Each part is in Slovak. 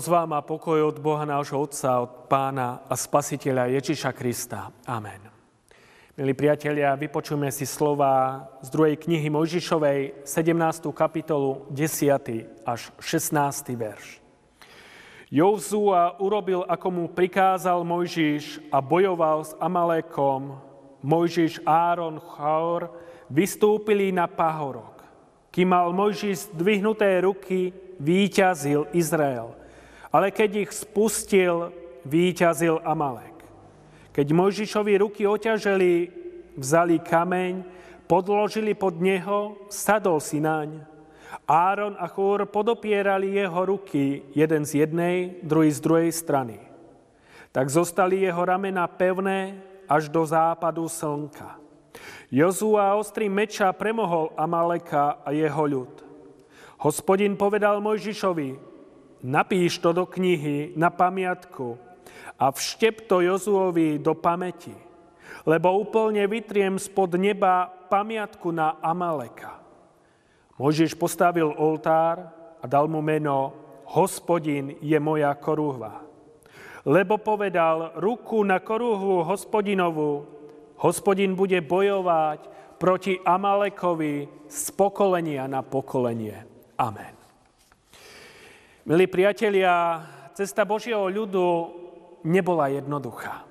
Milosť vám a pokoj od Boha nášho Otca, od Pána a Spasiteľa Ježiša Krista. Amen. Milí priatelia, vypočujme si slova z druhej knihy Mojžišovej, 17. kapitolu, 10. až 16. verš. Jozua urobil, ako mu prikázal Mojžiš a bojoval s Amalékom. Mojžiš, Áron, Chaor vystúpili na pahorok. Kým mal Mojžiš zdvihnuté ruky, výťazil Izrael. Ale keď ich spustil, výťazil Amalek. Keď Mojžišovi ruky oťaželi, vzali kameň, podložili pod neho, sadol si naň. Áron a Chúr podopierali jeho ruky, jeden z jednej, druhý z druhej strany. Tak zostali jeho ramena pevné až do západu slnka. Jozua ostrým meča premohol Amaleka a jeho ľud. Hospodin povedal Mojžišovi, napíš to do knihy na pamiatku a vštep to Jozuovi do pamäti, lebo úplne vytriem spod neba pamiatku na Amaleka. Mojžiš postavil oltár a dal mu meno Hospodin je moja korúhva. Lebo povedal, ruku na korúhvu hospodinovu Hospodin bude bojovať proti Amalekovi z pokolenia na pokolenie. Amen. Milí priatelia, cesta Božieho ľudu nebola jednoduchá.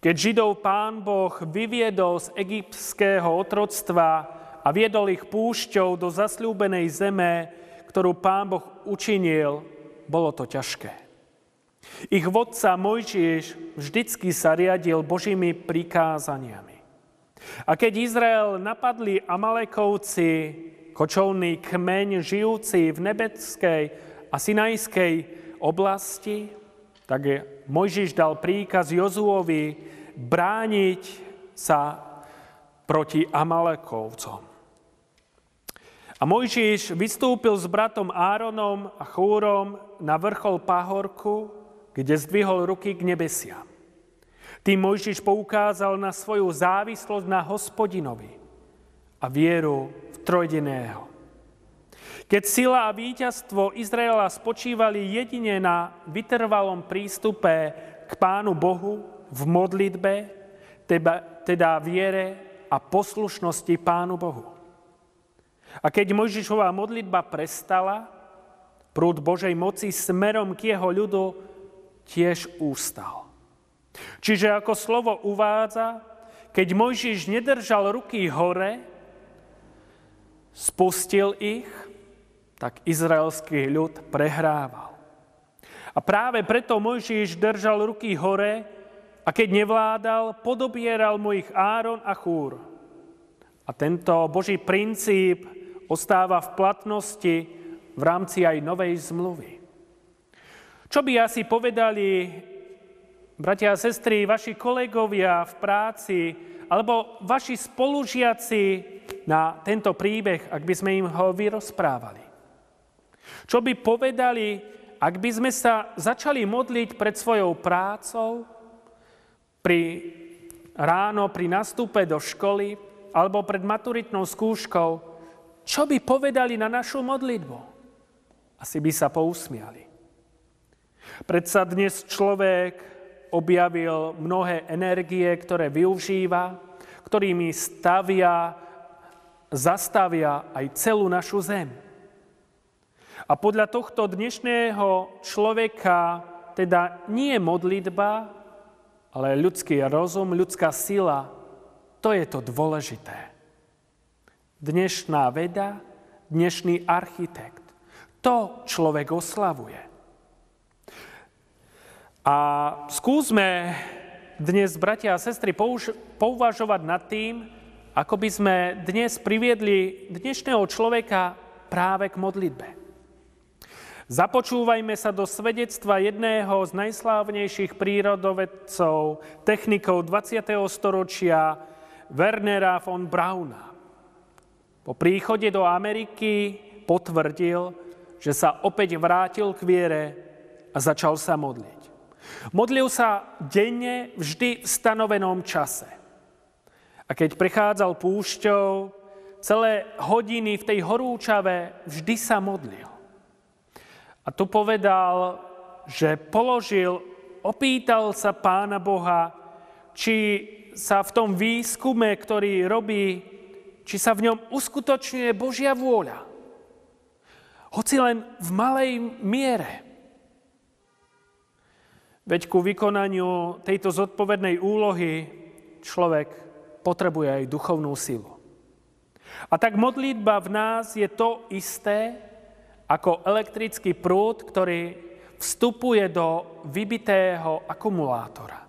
Keď Židov pán Boh vyviedol z egyptského otroctva a viedol ich púšťou do zasľúbenej zeme, ktorú pán Boh učinil, bolo to ťažké. Ich vodca Mojžiš vždycky sa riadil Božími prikázaniami. A keď Izrael napadli Amalekovci, kočovný kmeň žijúci v nebeckej a sinajskej oblasti, tak Mojžiš dal príkaz Jozuovi brániť sa proti Amalekovcom. A Mojžiš vystúpil s bratom Áronom a Chúrom na vrchol Pahorku kde zdvihol ruky k nebesiam. Tým Mojžiš poukázal na svoju závislosť na hospodinovi a vieru v trojdeného. Keď sila a víťazstvo Izraela spočívali jedine na vytrvalom prístupe k Pánu Bohu v modlitbe, teda, teda viere a poslušnosti Pánu Bohu. A keď Mojžišová modlitba prestala, prúd Božej moci smerom k jeho ľudu tiež ústal. Čiže ako slovo uvádza, keď Mojžiš nedržal ruky hore, spustil ich, tak izraelský ľud prehrával. A práve preto Mojžiš držal ruky hore a keď nevládal, podobieral mu ich Áron a Chúr. A tento Boží princíp ostáva v platnosti v rámci aj novej zmluvy. Čo by asi povedali, bratia a sestry, vaši kolegovia v práci alebo vaši spolužiaci na tento príbeh, ak by sme im ho vyrozprávali? Čo by povedali, ak by sme sa začali modliť pred svojou prácou, pri ráno, pri nastupe do školy alebo pred maturitnou skúškou, čo by povedali na našu modlitbu? Asi by sa pousmiali. Predsa dnes človek objavil mnohé energie, ktoré využíva, ktorými stavia, zastavia aj celú našu zem. A podľa tohto dnešného človeka teda nie je modlitba, ale ľudský rozum, ľudská sila, to je to dôležité. Dnešná veda, dnešný architekt, to človek oslavuje. A skúsme dnes, bratia a sestry, pouvažovať nad tým, ako by sme dnes priviedli dnešného človeka práve k modlitbe. Započúvajme sa do svedectva jedného z najslávnejších prírodovedcov, technikov 20. storočia, Wernera von Brauna. Po príchode do Ameriky potvrdil, že sa opäť vrátil k viere a začal sa modliť. Modlil sa denne vždy v stanovenom čase. A keď prechádzal púšťou, celé hodiny v tej horúčave vždy sa modlil. A tu povedal, že položil, opýtal sa pána Boha, či sa v tom výskume, ktorý robí, či sa v ňom uskutočňuje Božia vôľa. Hoci len v malej miere. Veď ku vykonaniu tejto zodpovednej úlohy človek potrebuje aj duchovnú silu. A tak modlitba v nás je to isté ako elektrický prúd, ktorý vstupuje do vybitého akumulátora.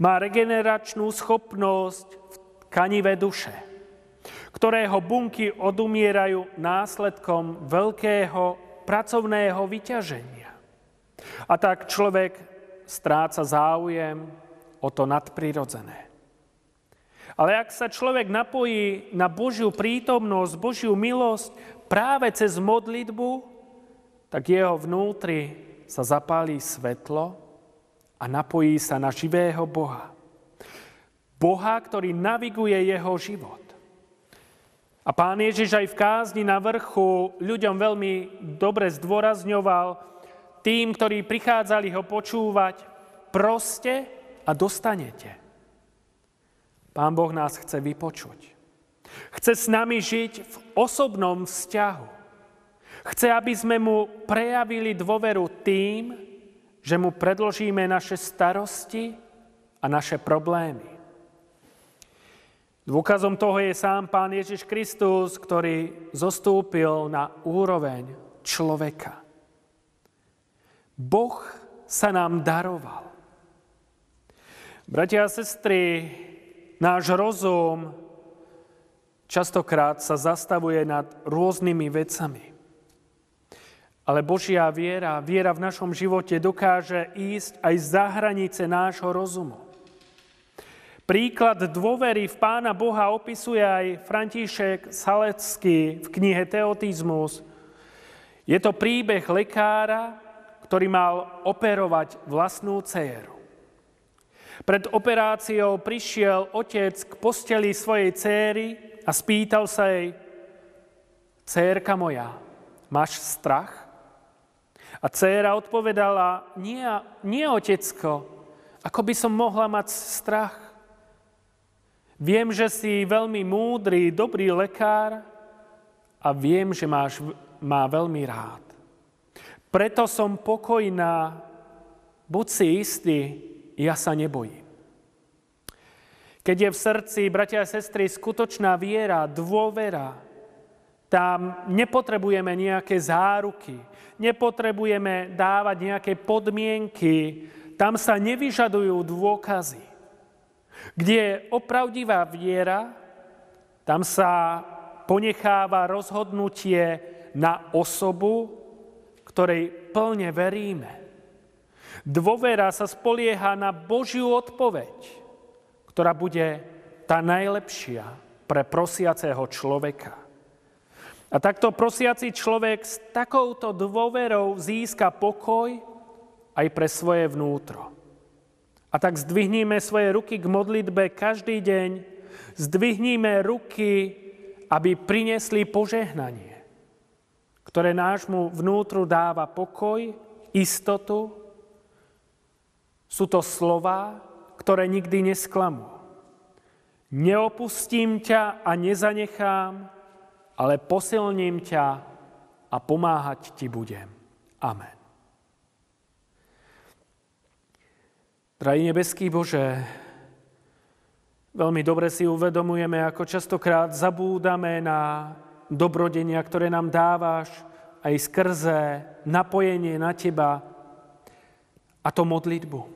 Má regeneračnú schopnosť v tkanive duše, ktorého bunky odumierajú následkom veľkého pracovného vyťaženia. A tak človek stráca záujem o to nadprirodzené. Ale ak sa človek napojí na Božiu prítomnosť, Božiu milosť práve cez modlitbu, tak jeho vnútri sa zapálí svetlo a napojí sa na živého Boha. Boha, ktorý naviguje jeho život. A pán Ježiš aj v kázni na vrchu ľuďom veľmi dobre zdôrazňoval, tým, ktorí prichádzali ho počúvať, proste a dostanete. Pán Boh nás chce vypočuť. Chce s nami žiť v osobnom vzťahu. Chce, aby sme mu prejavili dôveru tým, že mu predložíme naše starosti a naše problémy. Dôkazom toho je sám Pán Ježiš Kristus, ktorý zostúpil na úroveň človeka. Boh sa nám daroval. Bratia a sestry, náš rozum častokrát sa zastavuje nad rôznymi vecami. Ale Božia viera, viera v našom živote dokáže ísť aj za hranice nášho rozumu. Príklad dôvery v Pána Boha opisuje aj František Salecký v knihe Teotizmus. Je to príbeh lekára, ktorý mal operovať vlastnú dceru. Pred operáciou prišiel otec k posteli svojej céry a spýtal sa jej, Cérka moja, máš strach? A dcéra odpovedala, nie, nie otecko, ako by som mohla mať strach? Viem, že si veľmi múdry, dobrý lekár a viem, že máš má veľmi rád. Preto som pokojná, buď si istý, ja sa nebojím. Keď je v srdci, bratia a sestry, skutočná viera, dôvera, tam nepotrebujeme nejaké záruky, nepotrebujeme dávať nejaké podmienky, tam sa nevyžadujú dôkazy. Kde je opravdivá viera, tam sa ponecháva rozhodnutie na osobu, ktorej plne veríme. Dôvera sa spolieha na Božiu odpoveď, ktorá bude tá najlepšia pre prosiaceho človeka. A takto prosiaci človek s takouto dôverou získa pokoj aj pre svoje vnútro. A tak zdvihníme svoje ruky k modlitbe každý deň, zdvihníme ruky, aby prinesli požehnanie ktoré nášmu vnútru dáva pokoj, istotu. Sú to slova, ktoré nikdy nesklamú. Neopustím ťa a nezanechám, ale posilním ťa a pomáhať ti budem. Amen. Drahý nebeský Bože, veľmi dobre si uvedomujeme, ako častokrát zabúdame na dobrodenia, ktoré nám dávaš aj skrze napojenie na Teba a to modlitbu.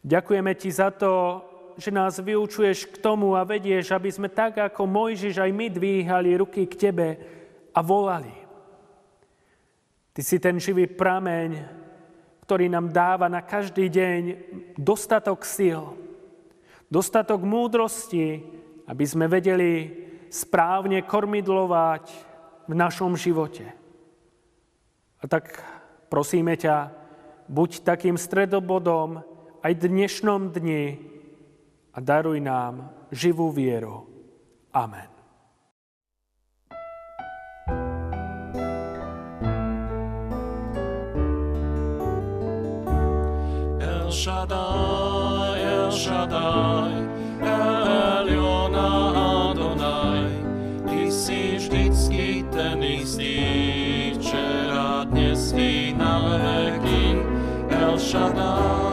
Ďakujeme Ti za to, že nás vyučuješ k tomu a vedieš, aby sme tak ako Mojžiš aj my dvíhali ruky k Tebe a volali. Ty si ten živý prameň, ktorý nám dáva na každý deň dostatok síl, dostatok múdrosti, aby sme vedeli správne kormidlovať v našom živote. A tak prosíme ťa, buď takým stredobodom aj dnešnom dni a daruj nám živú vieru. Amen. Shaddai, El Shaddai, El Eliona Adonai, Ty si vždycky ten istý, včera, dnes i na veky. El Shaddai,